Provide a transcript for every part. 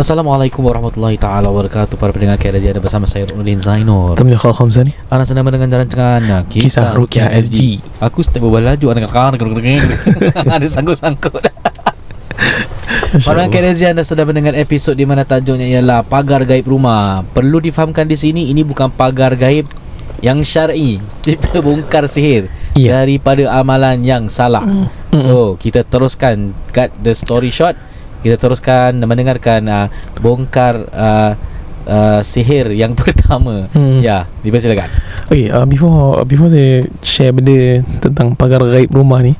Assalamualaikum warahmatullahi taala wabarakatuh para pendengar KRJ ada bersama saya Nuruddin Zainur. Tamliha Khamzah ni Anda sedang mendengar rancangan Kisah Rukyah SG. Aku setiap berbual laju ada kan ada sangkut-sangkut. Para KRZ anda sedang mendengar episod di mana tajuknya ialah pagar gaib rumah. Perlu difahamkan di sini ini bukan pagar gaib yang syar'i. Kita bongkar sihir Ya. daripada amalan yang salah. So, kita teruskan cut the story short. Kita teruskan mendengarkan uh, bongkar uh, uh, sihir yang pertama. Hmm. Ya, dipersilakan. Okay uh, before before saya share benda tentang pagar gaib rumah ni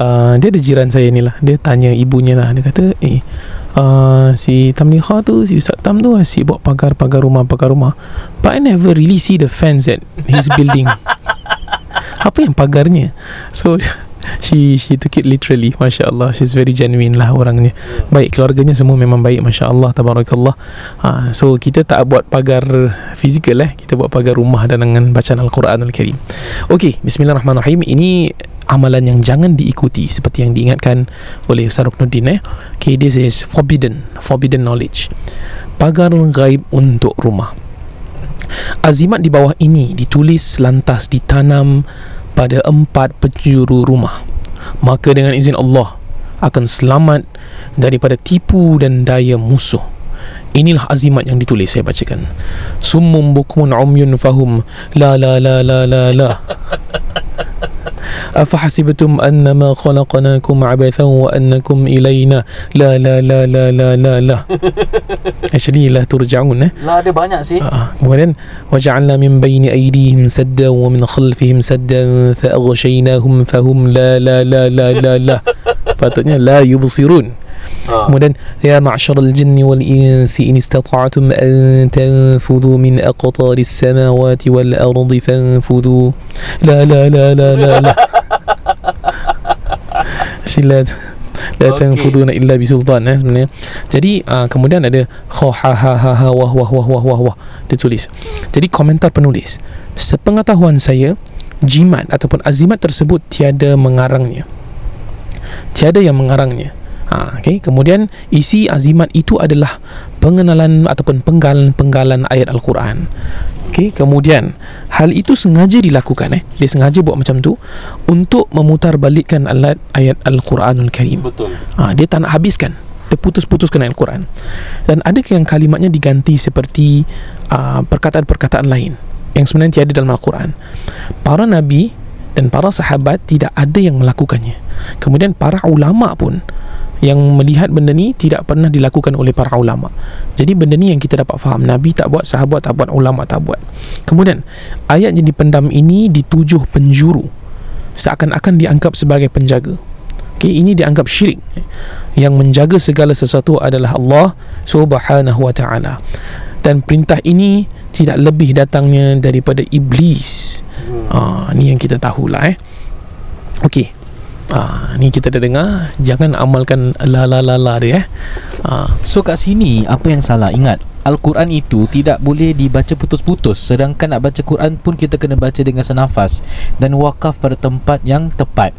uh, Dia ada jiran saya ni lah Dia tanya ibunya lah Dia kata Eh uh, si Tamliha tu Si Ustaz Tam tu asyik buat pagar-pagar rumah Pagar rumah But I never really see the fence at his building Apa yang pagarnya So She she took it literally Masya Allah She's very genuine lah orangnya. Baik keluarganya semua memang baik Masya Allah Tabarakallah. Ha, So kita tak buat pagar fizikal eh. Kita buat pagar rumah dan dengan bacaan Al-Quran Al-Karim. Okey Bismillahirrahmanirrahim. Ini amalan yang jangan diikuti Seperti yang diingatkan oleh Ustaz Ruknuddin eh. Okay this is forbidden Forbidden knowledge. Pagar gaib untuk rumah. Azimat di bawah ini ditulis lantas ditanam pada empat penjuru rumah. Maka dengan izin Allah akan selamat daripada tipu dan daya musuh. Inilah azimat yang ditulis saya bacakan. Summum bukmun umyun fahum la la la la la la. أفحسبتم أنما خلقناكم عبثا وأنكم إلينا لا لا لا لا لا لا لا. Actually لا ترجعون؟ eh Lah ada banyak sih. آه. kemudian وجعلنا من بين أيديهم سدا ومن خلفهم سدا فأغشيناهم فهم لا لا لا لا لا لا. patutnya لا Ha. Kemudian ya ma'syaral jinni wal insi in istata'tum an tanfudhu min aqtaris samawati wal ardi fanfudhu. La la la la la. la. Silat. La okay. tanfuduna illa bi sultan eh, sebenarnya. Jadi uh, kemudian ada kha ha ha ha ha wah wah wah wah wah, wah. dia tulis. Jadi komentar penulis. Sepengetahuan saya jimat ataupun azimat tersebut tiada mengarangnya. Tiada yang mengarangnya. Ha, okay. Kemudian isi azimat itu adalah pengenalan ataupun penggalan-penggalan ayat Al-Quran. Okay. Kemudian hal itu sengaja dilakukan eh. Dia sengaja buat macam tu untuk memutarbalikkan alat ayat Al-Quranul Karim. Betul. Ha, dia tak nak habiskan dia putus-putuskan Al-Quran dan ada yang kalimatnya diganti seperti uh, perkataan-perkataan lain yang sebenarnya tiada dalam Al-Quran para Nabi dan para sahabat tidak ada yang melakukannya kemudian para ulama pun yang melihat benda ni tidak pernah dilakukan oleh para ulama jadi benda ni yang kita dapat faham Nabi tak buat, sahabat tak buat, ulama tak buat kemudian ayat yang dipendam ini di tujuh penjuru seakan-akan dianggap sebagai penjaga Okay, ini dianggap syirik. Yang menjaga segala sesuatu adalah Allah Subhanahu wa taala. Dan perintah ini tidak lebih datangnya daripada iblis. Ah, ni yang kita tahulah eh. Okey. Ah, ni kita dah dengar. Jangan amalkan la la la la dia eh. Ah, So kat sini apa yang salah? Ingat Al-Quran itu tidak boleh dibaca putus-putus. Sedangkan nak baca Quran pun kita kena baca dengan senafas Dan wakaf pada tempat yang tepat.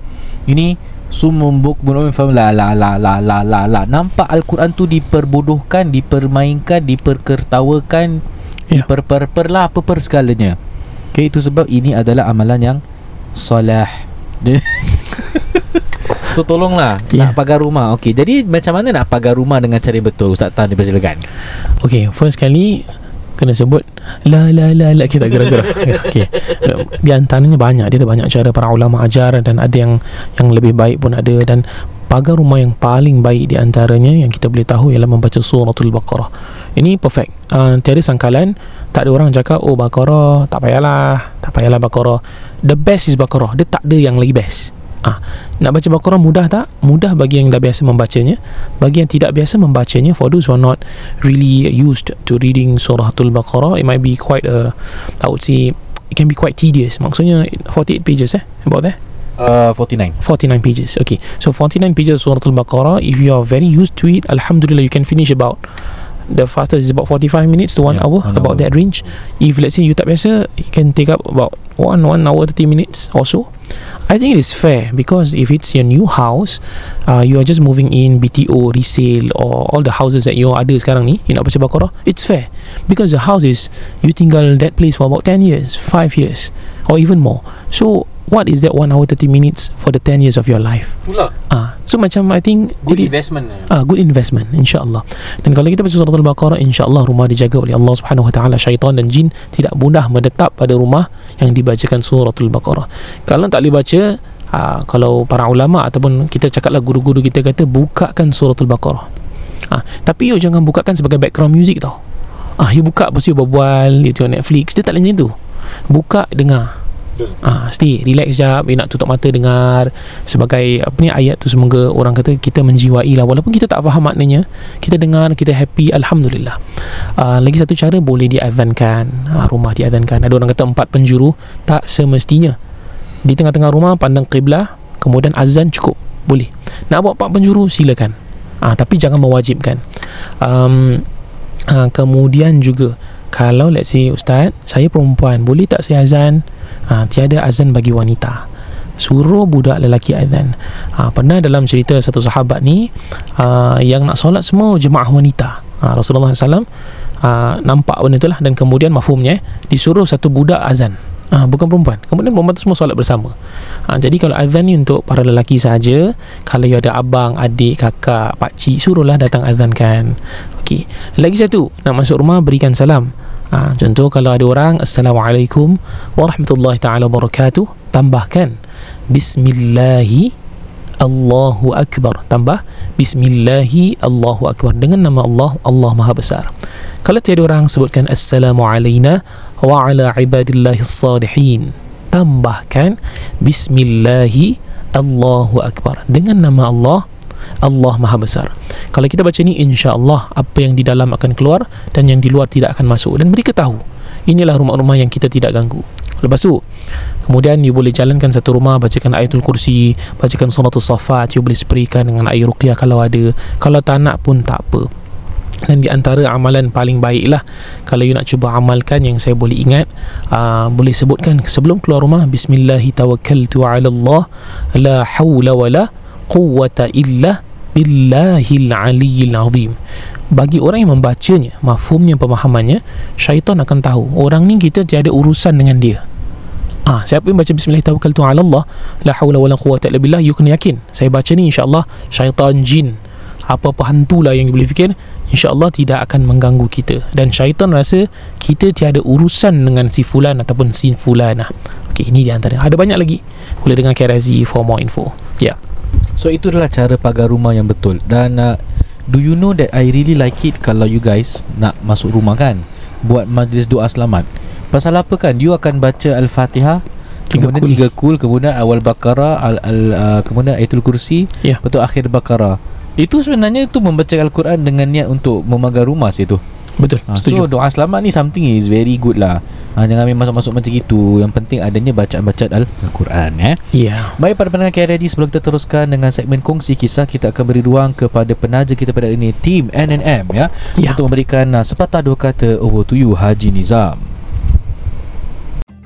Ini Sumumbuk Bunumin Faham la la la la la la la. Nampak Al-Quran tu diperbodohkan Dipermainkan Diperkertawakan Ya. Diperper-per lah Apa-per segalanya. Okay itu sebab ini adalah amalan yang Salah So tolonglah Ya. Nak pagar rumah Okay jadi macam mana nak pagar rumah Dengan cara betul Ustaz Tan dipersilakan Okey, first kali kena sebut la la la la kita gerak-gerak. Okey. Di antaranya banyak, dia ada banyak cara para ulama ajar dan ada yang yang lebih baik pun ada dan pagar rumah yang paling baik di antaranya yang kita boleh tahu ialah membaca suratul Baqarah. Ini perfect. Uh, tiada sangkalan, tak ada orang cakap oh Baqarah tak payahlah, tak payahlah Baqarah. The best is Baqarah. Dia tak ada yang lagi best. Ah, nak baca Baqarah mudah tak? Mudah bagi yang dah biasa membacanya. Bagi yang tidak biasa membacanya, for those who are not really used to reading Suratul Baqarah, it might be quite a, I would say, it can be quite tedious. Maksudnya 48 pages eh, about that. uh, 49 49 pages. Okay, so 49 pages Suratul Baqarah. If you are very used to it, Alhamdulillah, you can finish about the fastest is about 45 minutes to 1 Yeah, hour about hour. that range if let's say you tak biasa you can take up about 1 1 hour 30 minutes or so I think it is fair because if it's your new house, uh, you are just moving in BTO, resale or all the houses that you ada sekarang ni, you nak baca Baqarah, it's fair because the house is you tinggal that place for about 10 years, 5 years or even more. So what is that 1 hour 30 minutes for the 10 years of your life? Ah, so macam I think Good investment Ah, good investment insyaallah. Dan kalau kita baca surah Al-Baqarah insyaallah rumah dijaga oleh Allah Subhanahu wa taala syaitan dan jin tidak mudah menetap pada rumah yang dibacakan surah Al-Baqarah. Kalau tak boleh baca ah, kalau para ulama ataupun kita cakaplah guru-guru kita kata bukakan surah Al-Baqarah. Ah, tapi you jangan bukakan sebagai background music tau. Ah, you buka tu you berbual, you tengok Netflix, dia tak macam tu. Buka dengar. Ah, stay relax jap you nak tutup mata dengar. Sebagai apa ni ayat tu semoga orang kata kita menjiwai lah. Walaupun kita tak faham maknanya kita dengar kita happy alhamdulillah. Ah, lagi satu cara boleh diazankan ah, rumah diazankan ada orang kata empat penjuru tak semestinya. Di tengah-tengah rumah pandang kiblah kemudian azan cukup. Boleh. Nak buat empat penjuru silakan. Ah, tapi jangan mewajibkan. Um, ah, kemudian juga kalau let's say ustaz saya perempuan boleh tak saya azan ha, tiada azan bagi wanita. Suruh budak lelaki azan. Ha, pernah dalam cerita satu sahabat ni ha, yang nak solat semua jemaah wanita. Ha, Rasulullah SAW ha, nampak benda tu lah. Dan kemudian mafhumnya eh, disuruh satu budak azan. Ha, bukan perempuan. Kemudian perempuan tu semua solat bersama. Ha, jadi kalau azan ni untuk para lelaki saja kalau you ada abang, adik, kakak, pakcik suruhlah datang azankan. Okey. Lagi satu, nak masuk rumah berikan salam. Ha, contoh kalau ada orang Assalamualaikum warahmatullahi taala wabarakatuh, tambahkan Bismillahi Allahu Akbar. Tambah Bismillahi Allahu Akbar dengan nama Allah Allah Maha Besar. Kalau tiada orang sebutkan Assalamu alayna wa ala ibadillahi salihin. Tambahkan Bismillahi Allahu Akbar dengan nama Allah Allah Maha Besar. Kalau kita baca ni insya-Allah apa yang di dalam akan keluar dan yang di luar tidak akan masuk dan mereka tahu. Inilah rumah-rumah yang kita tidak ganggu. Lepas tu Kemudian you boleh jalankan satu rumah Bacakan ayatul kursi Bacakan suratul safat You boleh spraykan dengan air ruqyah kalau ada Kalau tak nak pun tak apa dan di antara amalan paling baik lah Kalau you nak cuba amalkan Yang saya boleh ingat uh, Boleh sebutkan Sebelum keluar rumah Bismillahi tawakkaltu ala Allah La hawla wa la quwwata illa Billahil aliyil azim. Bagi orang yang membacanya mafhumnya pemahamannya syaitan akan tahu orang ni kita tiada urusan dengan dia. Ah, siapa yang baca bismillah tawakkaltu ala Allah la haula wala quwwata illa billah kena yakin. Saya baca ni insyaallah syaitan jin apa-apa hantulah yang boleh fikir insyaallah tidak akan mengganggu kita. Dan syaitan rasa kita tiada urusan dengan si fulan ataupun si fulana okey ini di antara. Ada banyak lagi? Boleh dengar KRZ for more info. Ya. yeah. So itu adalah cara pagar rumah yang betul. Dan uh, Do you know that I really like it Kalau you guys Nak masuk rumah kan? Buat majlis doa selamat. Pasal apa kan? You akan baca Al-Fatihah Tiga Kemudian kul. tiga kul Kemudian awal Baqarah al, al, uh, Kemudian Ayatul Kursi Ya. Lepas tu akhir Baqarah. Itu sebenarnya itu Membaca Al-Quran Dengan niat untuk Memagar rumah situ betul ha, setuju. So doa selamat ni Something is very good lah. Ha, Jangan ambil masuk-masuk macam itu. Yang penting adanya Bacaan-bacaan Al- Al-Quran eh. Ya. Baik pada pendengar KRD sebelum kita teruskan dengan segmen kongsi kisah kita akan beri ruang kepada penaja kita pada hari ini Team NNM ya, Ya. untuk memberikan uh, sepatah dua kata over to you Haji Nizam.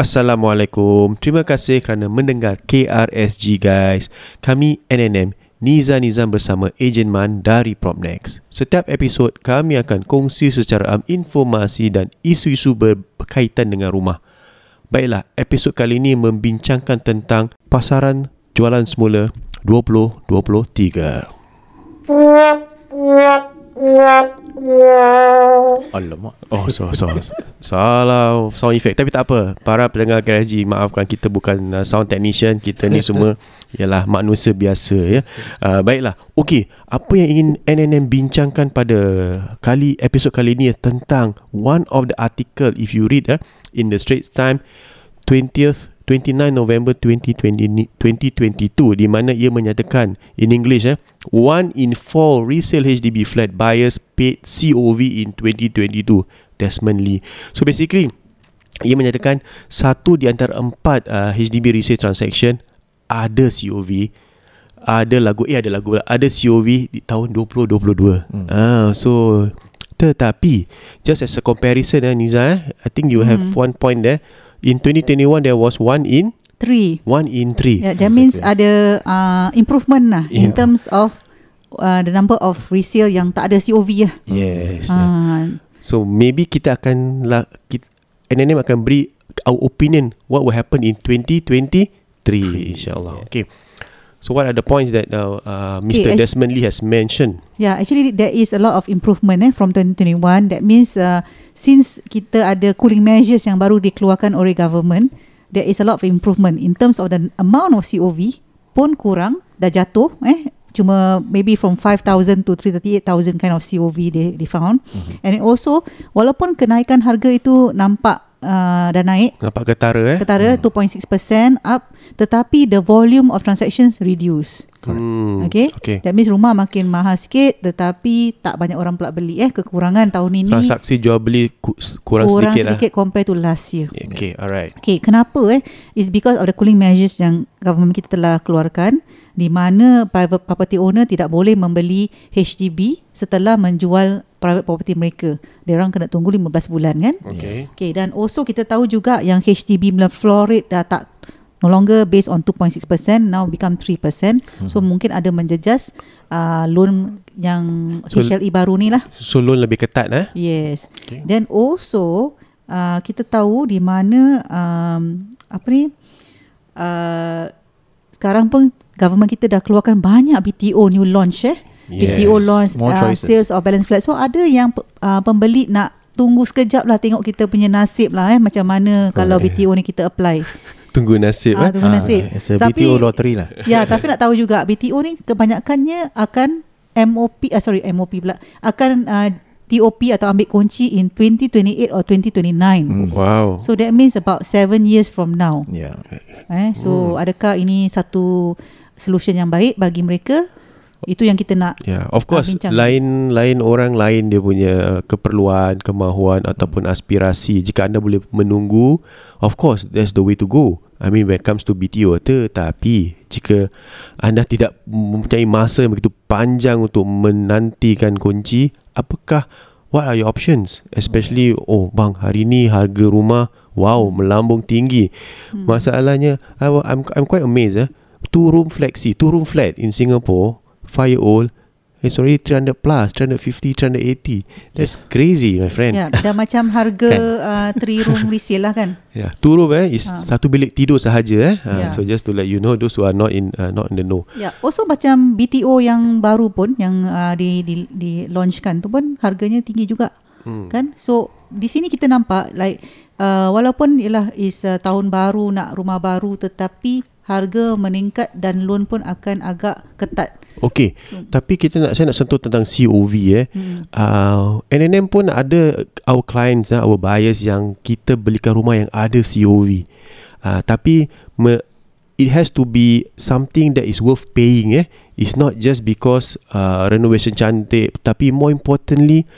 Assalamualaikum. Terima kasih kerana mendengar KRSG guys. Kami NNM Niza Nizam bersama Ejen Man dari Propnex. Setiap episod kami akan kongsi secara am informasi dan isu-isu berkaitan dengan rumah. Baiklah, episod kali ini membincangkan tentang pasaran jualan semula 2023. Alamak. Oh, so, so, salah sound effect. Tapi tak apa. Para pendengar KRG, maafkan kita bukan uh, sound technician. Kita ni semua ialah manusia biasa ya. Uh, baiklah. Okey, apa yang ingin NNM bincangkan pada kali episod kali ini tentang one of the article if you read uh, in the Straits Time 20th 29 November 2020, 2022 di mana ia menyatakan in English eh one in four resale HDB flat buyers paid COV in 2022 Desmond Lee. So basically ia menyatakan satu di antara empat uh, HDB resale transaction ada COV ada lagu eh ada lagu ada COV di tahun 2022 hmm. ah so tetapi just as a comparison eh Niza eh I think you have one point there in 2021 there was one in Three. one in three. Yeah, that means ada uh, improvement lah in Yeah. terms of uh, the number of resale yang tak ada COV lah. yes Uh, so maybe kita akan lah kita, NNM akan beri our opinion what will happen in 2023 insyaallah okay so what are the points that uh, uh, Mr. Okay, Desmond Lee has mentioned yeah, actually there is a lot of improvement eh from 2021. That means uh, since kita ada cooling measures yang baru dikeluarkan oleh government, there is a lot of improvement in terms of the amount of COV pun kurang dah jatuh eh cuma maybe from 5,000 to 338,000 kind of COV they, they found mm-hmm. and also walaupun kenaikan harga itu nampak uh, dah naik. Nampak ketara eh? Ketara 2.6% up tetapi the volume of transactions reduce. Hmm, okay? okay. That means rumah makin mahal sikit tetapi tak banyak orang pula beli. Eh kekurangan tahun ini transaksi jual beli ku- kurang, kurang sedikit, sedikit compare to last year. Lah okay alright. Okay, kenapa eh? Is because of the cooling measures yang government kita telah keluarkan di mana private property owner tidak boleh membeli HDB setelah menjual private property mereka. Dia orang kena tunggu 15 bulan kan? okay Okay, dan also kita tahu juga yang HDB punya floor rate dah tak no longer based on 2.6% now become 3%. So mungkin ada menjejas uh, loan yang So- HLE baru ni lah. so loan lebih ketat eh Yes. Okay. Okay. Then also uh, kita tahu di mana um, apa ni uh, sekarang pun government kita dah keluarkan banyak BTO new launch eh. Yes. BTO launch uh, sales of balance flat. So ada yang uh, pembeli nak tunggu sekejap lah tengok kita punya nasib lah eh macam mana kalau BTO ni kita apply. tunggu nasib Ah, eh tunggu nasib. It's a BTO lottery lah. Ya, tapi nak tahu juga BTO ni kebanyakannya akan MOP uh, sorry MOP pula akan uh, TOP atau ambil kunci in 2028 or 2029. Hmm. wow So that means about 7 years from now. Yeah. Eh, so adakah ini satu solution yang baik bagi mereka? Itu yang kita nak. Yeah, of course lain lain orang lain dia punya keperluan, kemahuan ataupun aspirasi. Jika anda boleh menunggu, of course that's the way to go. I mean when it comes to BTO tetapi jika anda tidak mempunyai masa yang begitu panjang untuk menantikan kunci, apakah what are your options? Especially oh bang hari ni harga rumah wow melambung tinggi. Hmm. Masalahnya I, I'm I'm quite amazed eh. Two room flexi, two room flat in Singapore, five year old, it's already 300 plus, 350, 380. That's crazy, my friend. Ya, dah macam harga uh, 3 room resale lah kan. Yeah, two room eh is Ha. satu bilik tidur sahaja eh. Ha, Yeah. So just to let you know those who are not in uh, not in the know. Ya, also macam BTO yang baru pun yang uh, di di di launchkan tu pun harganya tinggi juga. Hmm. Kan? So di sini kita nampak like uh, walaupun ialah is uh, tahun baru nak rumah baru tetapi harga meningkat dan loan pun akan agak ketat. Okay, So- tapi kita nak saya nak sentuh tentang COV eh. Hmm. Uh, NNM pun ada our clients, uh, our buyers yang kita belikan rumah yang ada COV. Uh, tapi me, it has to be something that is worth paying eh. It's not just because uh, renovation cantik, tapi more importantly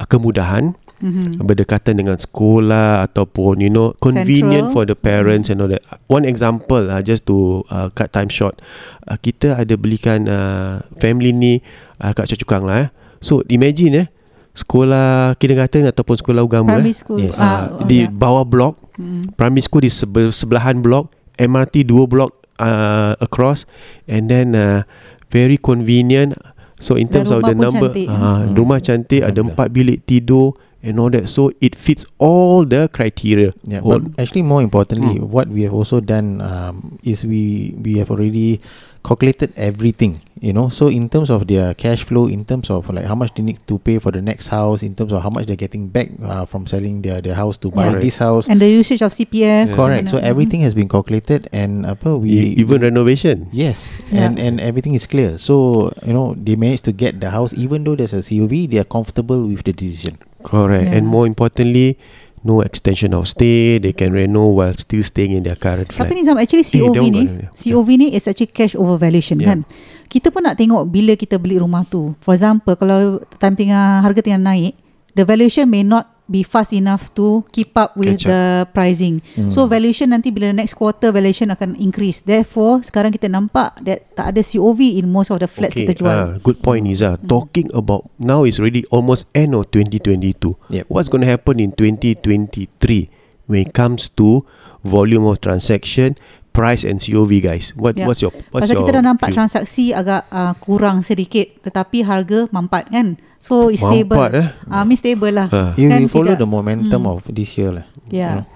uh, kemudahan Mm-hmm. berdekatan dengan sekolah ataupun you know convenient Central. for the parents and all that. One example uh, just to uh, cut time short. Uh, kita ada belikan uh, family ni uh, kat Cakang lah eh. So imagine eh sekolah kindergarten ataupun sekolah agama Primary eh, school. Yes. ah, uh, di ya. bawah blok, Hmm. primary school di sebe- sebelahan blok, MRT dua blok uh, across and then uh, very convenient. So in terms of the number cantik. uh, Hmm. rumah cantik ada empat bilik tidur and all that so it fits all the criteria. Yeah, but actually more importantly, Hmm. what we have also done um, is we we have already calculated everything. You know, so in terms of their cash flow, in terms of like how much they need to pay for the next house, in terms of how much they're getting back uh, from selling their their house to buy Correct. this house. And the usage of CPF. Yeah. Correct. So uh, everything has been calculated, and apa e- we even renovation. Yes, Yeah. and and everything is clear. So you know they managed to get the house, even though there's a COV, they are comfortable with the decision. Correct. Yeah. And more importantly, no extension of stay. They can reno while still staying in their current flat. Tapi Nizam actually Eh, COV dia ni COV ni is actually cash over valuation Yeah. kan. Kita pun nak tengok bila kita beli rumah tu. For example kalau time tengah harga tengah naik, the valuation may not be fast enough to keep up with Catch up. the pricing. Hmm. So valuation nanti bila next quarter valuation akan increase. Therefore sekarang kita nampak that tak ada COV in most of the flats kita jual. ah, good point Niza. Talking about now is already almost end of 2022. Yep. What's going to happen in 2023 when it comes to volume of transaction, price and COV guys? What Yeah. what's your what's Pasal your kita dah nampak view? transaksi agak uh, kurang sedikit tetapi harga mampat kan. So it's stable. Mampat, eh? Ah, uh, stable lah. Ah. You Kan follow tidak- the momentum Hmm. of this year lah. Yeah.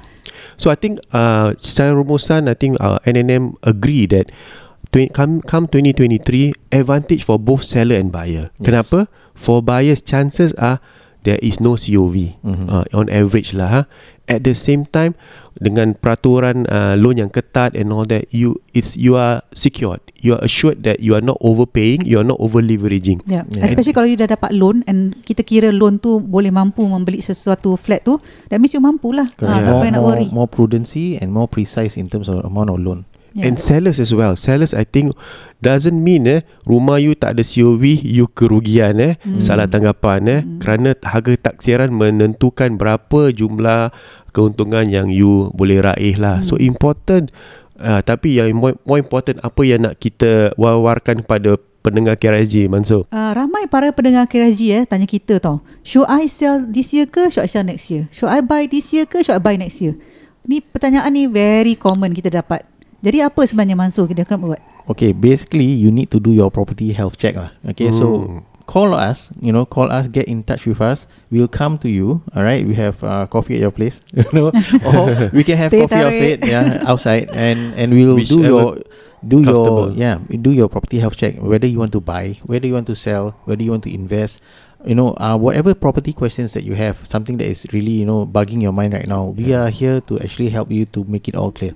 So I think uh, secara rumusan I think uh, NNM agree that tw- come come 2023 advantage for both seller and buyer. Yes. Kenapa? For buyers chances are there is no COV Mhm. uh, on average lah. Ha? At the same time dengan peraturan uh, loan yang ketat and all that you it's you are secured. You are assured that you are not overpaying, you are not over leveraging. Yeah. Yeah. Especially kalau you dah dapat loan and kita kira loan tu boleh mampu membeli sesuatu flat tu, that means you mampu lah. Correct. Ah, tak payah nak worry. more prudency and more precise in terms of amount of loan. Yeah. And sellers as well. Sellers I think doesn't mean eh rumah you tak ada COV you kerugian eh. Hmm. Salah tanggapan eh Hmm. kerana harga taksiran menentukan berapa jumlah keuntungan yang you boleh raih lah. So Hmm. important uh, tapi yang more, more important apa yang nak kita war-warkan kepada pendengar KRSG Mansur. Uh, ramai para pendengar KRSG eh tanya kita tau. Should I sell this year ke should I sell next year? Should I buy this year ke should I buy next year? Ni pertanyaan ni very common kita dapat. Jadi apa sebenarnya Mansur kita kena buat? Okay, basically you need to do your property health check lah. Okay, so Hmm. call us, you know, call us, get in touch with us. We'll come to you. All right, we have uh, coffee at your place, you know, or we can have coffee outside, yeah, outside, and and we'll do Whichever your do your yeah, we do your property health check. Whether you want to buy, whether you want to sell, whether you want to invest. You know, uh, whatever property questions that you have, something that is really, you know, bugging your mind right now, we are here to actually help you to make it all clear.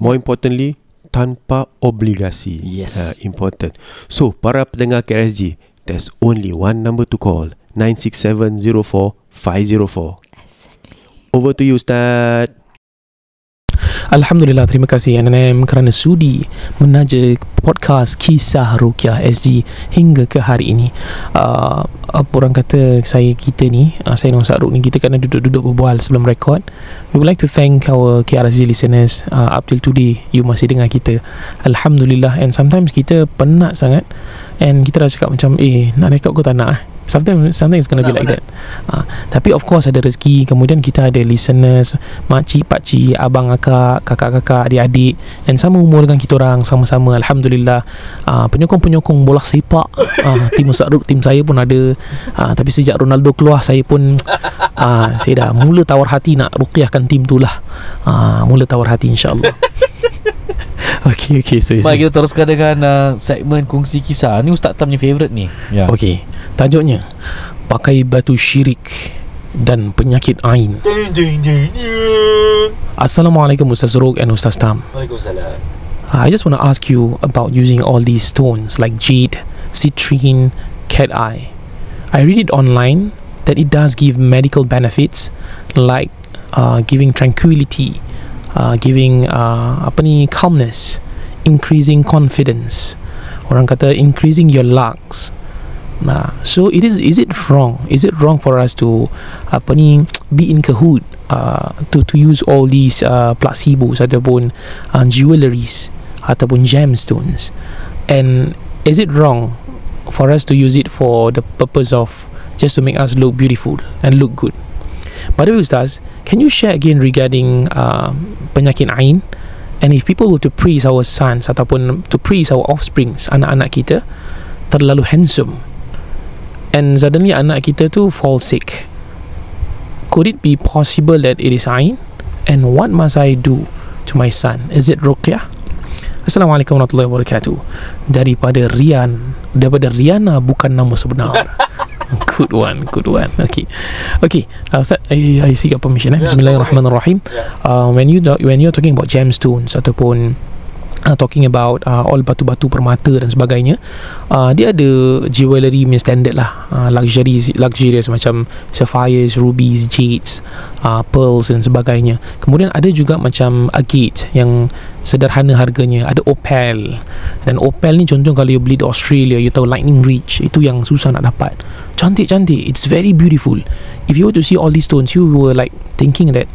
More importantly tanpa obligasi. Yes. Uh, important. So, para pendengar KRSG, there's only one number to call. 96704-504. Over to you, Ustaz. Alhamdulillah terima kasih NNM kerana sudi menaja podcast kisah Rukyah SG hingga ke hari ini. Uh, apa orang kata saya kita ni uh, saya dan Ustaz ni kita kena duduk-duduk berbual sebelum record. We would like to thank our KRZ listeners uh, up till today you masih dengar kita. Alhamdulillah and sometimes kita penat sangat and kita dah cakap macam eh nak record ke tak nak eh Sometimes something is gonna be like that. Uh, tapi of course ada rezeki. Kemudian kita ada listeners, makcik, pakcik, abang, akak, kakak-kakak, adik-adik, and sama umur dengan kita orang sama-sama. Alhamdulillah. Uh, penyokong-penyokong bola sepak, uh, tim Ustaz Ruk, tim saya pun ada. Uh, tapi sejak Ronaldo keluar, saya pun uh, saya dah mula tawar hati nak ruqyahkan tim tu lah. Uh, mula tawar hati insyaAllah. okay, okay. So, Baik kita teruskan dengan uh, segmen kongsi kisah. Ni Ustaz Tam punya favourite ni. Ya. Okey, tajuknya pakai batu syirik dan penyakit ain. Assalamualaikum Ustaz Ruk and Ustaz Tam. Waalaikumsalam. I just want to ask you about using all these stones like jade, citrine, cat eye. I read it online that it does give medical benefits like uh, giving tranquility, uh, giving uh, apa ni calmness, increasing confidence. Orang kata increasing your lucks. Nah, so it is is it wrong? Is it wrong for us to apa ni be in cahoot uh, to to use all these uh, placebos ataupun uh, jewelries ataupun gemstones? And is it wrong for us to use it for the purpose of just to make us look beautiful and look good? By the way, Ustaz, can you share again regarding uh, penyakit ain? And if people were to praise our sons ataupun to praise our offsprings, anak-anak kita terlalu handsome. And suddenly anak kita tu fall sick. Could it be possible that it is ain? And what must I do to my son? Is it ruqyah? Assalamualaikum warahmatullahi wabarakatuh. Daripada Rian daripada Riana bukan nama sebenar good one good one. Okay. Okay uh, Ustaz I, I seek your permission eh? Bismillahirrahmanirrahim. Uh, when you do- when you're talking about gemstones ataupun uh, talking about uh, all batu-batu permata dan sebagainya uh, dia ada jewellery punya standard lah. Uh, luxury luxurious macam sapphires rubies jades uh, pearls dan sebagainya. Kemudian ada juga macam agate yang sederhana harganya. Ada opal dan opal ni contoh kalau you beli di Australia you tahu lightning reach itu yang susah nak dapat. Cantik-cantik. It's very beautiful. If you were to see all these stones you were like thinking that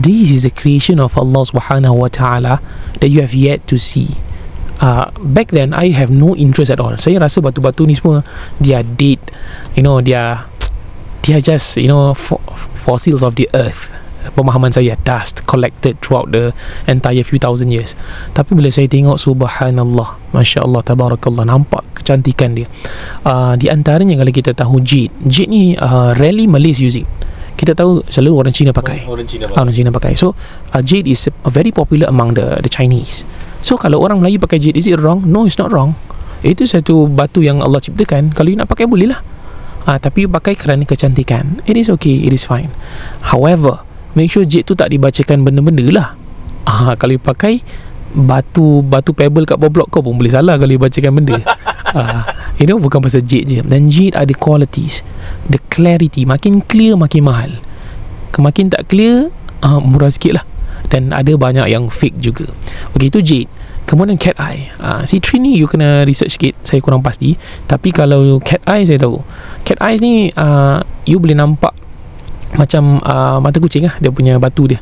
this is a creation of Allah subhanahu wa ta'ala that you have yet to see. Uh, back then I have no interest at all. Saya rasa batu-batu ni semua they are dead. You know they are they are just you know fo- fossils of the earth. Pemahaman saya dust collected throughout the entire few thousand years. Tapi bila saya tengok subhanallah Masya Allah tabarakallah nampak kecantikan dia. Uh, di antaranya kalau kita tahu jade. Jade ni uh, rarely Malays use it kita tahu selalu orang Cina pakai. Orang Cina Ah, orang Cina pakai. So uh, jade is uh, very popular among the the Chinese. So kalau orang Melayu pakai jade is it wrong? No it's not wrong. Itu satu batu yang Allah ciptakan. Kalau you nak pakai boleh lah Ah, tapi you pakai kerana kecantikan. It is okay it is fine. However make sure jade tu tak dibacakan benda-benda lah. Ah, kalau you pakai batu batu pebble kat bawah blok kau pun boleh salah kalau you bacakan benda ah, you know bukan pasal jade je. Dan jade ada qualities the clarity. Makin clear makin mahal. Kemakin tak clear uh, Murah sikit lah. Dan ada banyak yang fake juga. Okay itu jade. Kemudian cat eye. Uh, Si Trini you kena research sikit. Saya kurang pasti. Tapi kalau cat eye saya tahu. Cat eyes ni uh, You boleh nampak Macam uh, mata kucing lah. Dia punya batu dia.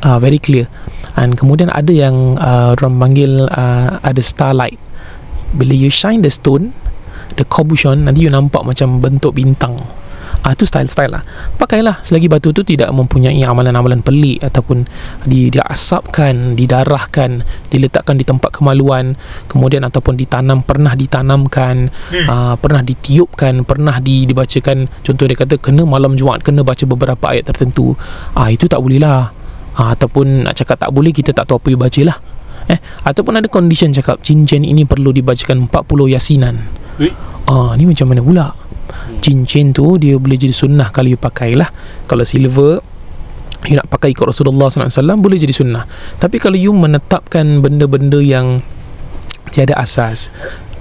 Uh, Very clear. And kemudian ada yang uh, Orang panggil uh, Ada starlight Bila you shine the stone The cabochon Nanti you nampak macam bentuk bintang Ah tu style-style lah. Pakailah selagi batu tu tidak mempunyai amalan-amalan pelik ataupun di diasapkan, didarahkan, diletakkan di tempat kemaluan, kemudian ataupun ditanam pernah ditanamkan, ah, pernah ditiupkan, pernah di, dibacakan contoh dia kata kena malam Jumaat kena baca beberapa ayat tertentu. Ah itu tak boleh lah. Ah, ataupun nak cakap tak boleh kita tak tahu apa you baca lah. Eh ataupun ada condition cakap cincin ini perlu dibacakan 40 yasinan. Ui. Ah ni macam mana pula? cincin tu dia boleh jadi sunnah kalau you pakai lah kalau silver you nak pakai ikut Rasulullah SAW boleh jadi sunnah tapi kalau you menetapkan benda-benda yang tiada asas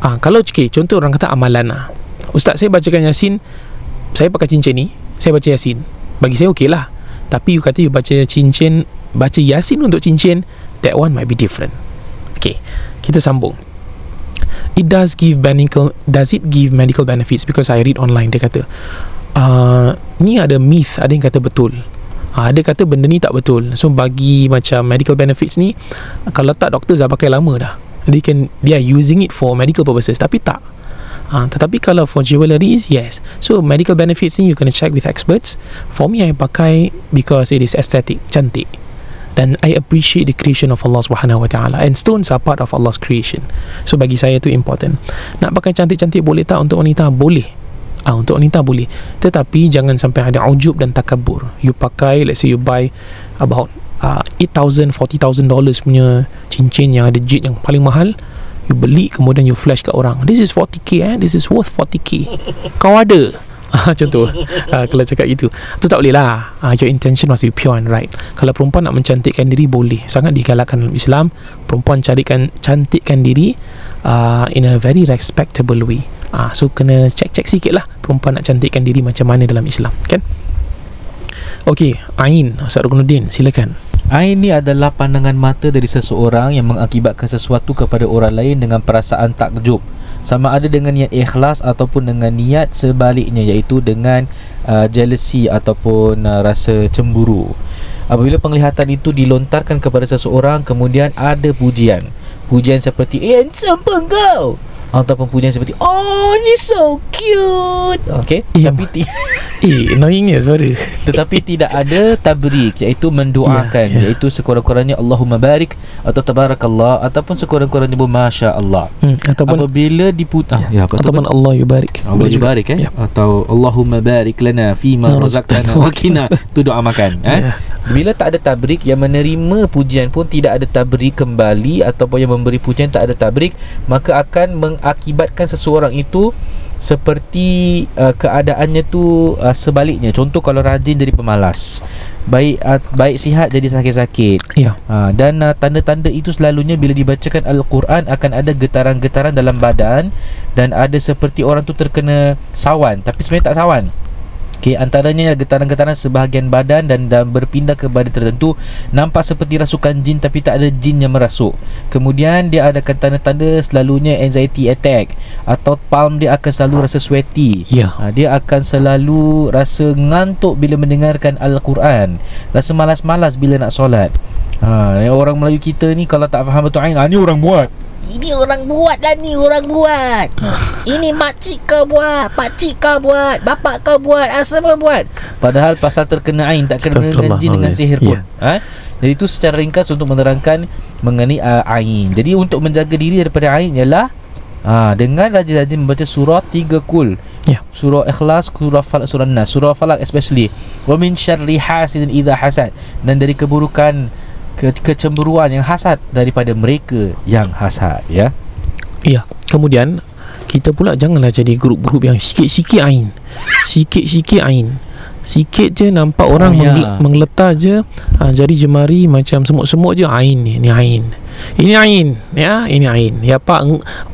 ah, kalau okay, contoh orang kata amalan lah Ustaz saya bacakan Yasin saya pakai cincin ni saya baca Yasin bagi saya okey lah tapi you kata you baca cincin baca Yasin untuk cincin that one might be different. Okay kita sambung. It does give medical does it give medical benefits? Because I read online dia kata uh, ni ada myth ada yang kata betul. Uh, ada kata benda ni tak betul. So bagi macam medical benefits ni kalau tak doktor dah pakai lama dah. They can they are using it for medical purposes tapi tak. Uh, tetapi kalau for jewelleries yes. So medical benefits ni you kena check with experts. For me I pakai because it is aesthetic cantik dan I appreciate the creation of Allah Subhanahu Wa Taala. And stones are part of Allah's creation. So bagi saya tu important. Nak pakai cantik-cantik boleh tak untuk wanita? Boleh. Ah untuk wanita boleh. Tetapi jangan sampai ada ujub dan takabur you pakai let's say you buy about uh, 8000 40000 dollars punya cincin yang ada jade yang paling mahal you beli kemudian you flash kat orang. This is 40k eh? This is worth 40k kau ada. Ah, contoh uh, kalau cakap itu tu tak boleh lah. Uh, your intention must be pure and right. Kalau perempuan nak mencantikkan diri boleh. Sangat digalakkan dalam Islam perempuan carikan cantikkan diri uh, in a very respectable way. Uh, so kena check-check sikit lah perempuan nak cantikkan diri macam mana dalam Islam kan? Okey, Ain Ustaz Rukunuddin, silakan. Ain ni adalah pandangan mata dari seseorang yang mengakibatkan sesuatu kepada orang lain dengan perasaan takjub sama ada dengan niat ikhlas ataupun dengan niat sebaliknya iaitu dengan uh, jealousy ataupun uh, rasa cemburu. Apabila penglihatan itu dilontarkan kepada seseorang kemudian ada pujian. Pujian seperti eh, handsome pun kau ataupun pujian seperti oh you so cute. Okey, Eh, tapi ti- Eh, annoyingnya suara. tetapi tidak ada tabrik iaitu mendoakan Ya, ya. iaitu sekurang-kurangnya Allahumma barik atau tabarakallah ataupun sekurang-kurangnya masya Allah. Hmm, ataupun Apabila diputah ya, apa tu? ataupun Allah yubarik. Allah barik eh Ya. atau Allahumma barik lana fima Ya, razaqtana razaqtana. wa qina tu doa makan eh Ya. bila tak ada tabrik yang menerima pujian pun tidak ada tabrik kembali ataupun yang memberi pujian tak ada tabrik maka akan mengakibatkan seseorang itu seperti uh, keadaannya tu uh, sebaliknya contoh kalau rajin jadi pemalas baik uh, baik sihat jadi sakit-sakit Ya. Ha, dan uh, tanda-tanda itu selalunya bila dibacakan Al-Quran akan ada getaran-getaran dalam badan dan ada seperti orang tu terkena sawan tapi sebenarnya tak sawan. Okey, antaranya getaran-getaran sebahagian badan dan, dan berpindah ke badan tertentu nampak seperti rasukan jin tapi tak ada jin yang merasuk. Kemudian dia adakan tanda-tanda selalunya anxiety attack atau palm dia akan selalu rasa sweaty. Ya. Ha, dia akan selalu rasa ngantuk bila mendengarkan Al-Quran. Rasa malas-malas bila nak solat. Ha, orang Melayu kita ni kalau tak faham betul ain, ah, ni orang buat. Ini orang buat lah ni orang buat Ini makcik kau buat Pakcik kau buat Bapak kau buat ah, Semua buat Padahal pasal terkena ain tak kena dengan jin dengan sihir pun. Ha? Jadi itu secara ringkas untuk menerangkan mengenai uh, ain. Jadi untuk menjaga diri daripada ain ialah ha, dengan rajin-rajin membaca surah tiga kul. Ya. Surah Ikhlas, surah Falak, surah Nas, surah Falak especially. Wa min syarri hasidin idza hasad dan dari keburukan ke kecemburuan yang hasad daripada mereka yang hasad ya. Ya. Kemudian kita pula janganlah jadi grup-grup yang sikit-sikit ain. Sikit-sikit ain. Sikit je nampak orang Oh, ya. menggeletar je ha, jari jemari macam semut-semut je ain ni, ni ain. Ini ain, ya, ini ain. Ya pak,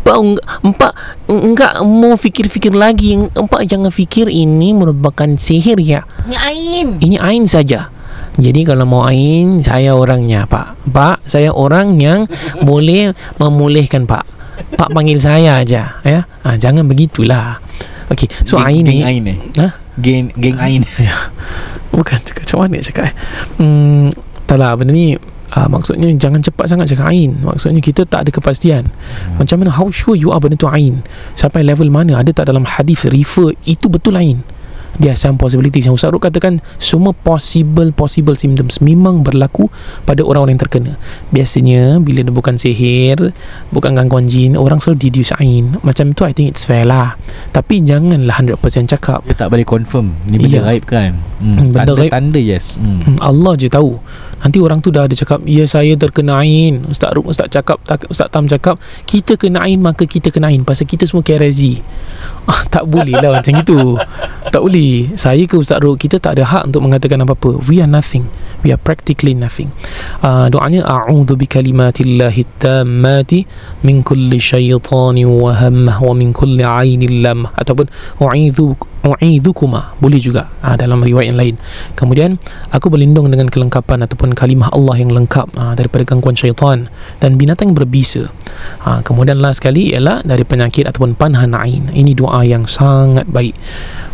pak, empak enggak mau fikir-fikir lagi. Empak jangan fikir ini merupakan sihir ya. Ni Ain Ini ain saja. Jadi kalau mau ain, saya orangnya, Pak. Pak, saya orang yang boleh memulihkan, Pak. Pak panggil saya aja, ya. Ha, jangan begitulah. Okey, so geng, ain geng ni ain eh. Ha? Geng geng ain. bukan cakap macam mana cakap eh. Hmm, tak lah benda ni uh, maksudnya jangan cepat sangat cakap ain. Maksudnya kita tak ada kepastian. Macam mana how sure you are benda tu ain? Sampai level mana? Ada tak dalam hadis refer itu betul ain? Dia some possibilities yang Ustaz Ruk katakan semua possible possible symptoms memang berlaku pada orang-orang yang terkena. Biasanya bila dia bukan sihir, bukan gangguan jin, orang selalu deduce ain. Macam tu I think it's fair lah. Tapi janganlah 100% cakap Dia tak boleh confirm Ni benda Ya. gaib kan Hmm, hmm, benda gaib. Tanda-tanda yes hmm. Hmm, Allah je tahu Nanti orang tu dah ada cakap Ya saya terkena ain. Ustaz Rum Ustaz cakap Ustaz Tam cakap Kita kena ain Maka kita kena ain. Pasal kita semua kerezi ah, Tak boleh lah macam itu Tak boleh. Saya ke Ustaz Rum Kita tak ada hak untuk mengatakan apa-apa. We are nothing. We are practically nothing. Uh, Doanya A'udhu bi kalimatillahi tammati Min kulli syaitani wa hammah Wa min kulli ainin lam Ataupun U'idhu U'idhukuma Boleh juga. Uh, Dalam riwayat yang lain. Kemudian Aku berlindung dengan kelengkapan Ataupun kalimah Allah yang lengkap uh, Daripada gangguan syaitan Dan binatang berbisa. Uh, Kemudian last sekali Ialah dari penyakit Ataupun panhan ain. Ini doa yang sangat baik.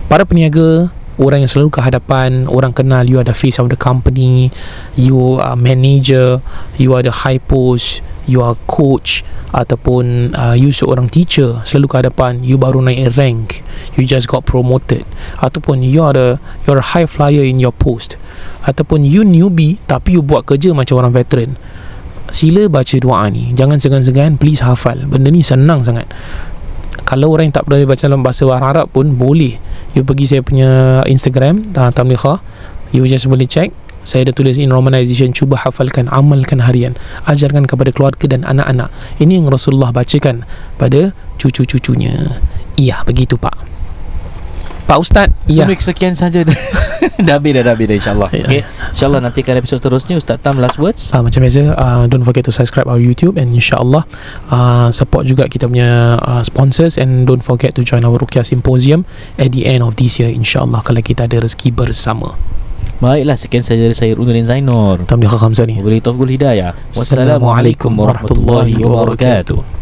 Para peniaga Orang yang selalu ke hadapan Orang kenal You are the face of the company You are manager You are the high post You are coach Ataupun uh, You seorang teacher Selalu ke hadapan You baru naik rank You just got promoted Ataupun you are the You are a high flyer in your post Ataupun you newbie Tapi you buat kerja macam orang veteran. Sila baca doa ni. Jangan segan-segan Please hafal. Benda ni senang sangat kalau orang yang tak pernah baca dalam bahasa Arab pun boleh. You pergi saya punya Instagram uh, Tamliha you just boleh check. Saya ada tulis in romanization cuba hafalkan amalkan harian. Ajarkan kepada keluarga dan anak-anak. Ini yang Rasulullah bacakan pada cucu-cucunya. Iya begitu pak. Pak Ustaz So ya yeah. sekian saja Dah habis dah, dah habis dah insyaAllah. Ya. okay. InsyaAllah nantikan episod seterusnya. Ustaz Tam last words? Uh, macam biasa uh, Don't forget to subscribe our YouTube And insyaAllah uh, Support juga kita punya uh, Sponsors And don't forget to join our Rukia Symposium At the end of this year InsyaAllah Kalau kita ada rezeki bersama. Baiklah sekian saja dari saya Unuddin Zainur. Tamliha Khamsani Wabillahi taufiq wal hidayah. Wassalamualaikum warahmatullahi wabarakatuh.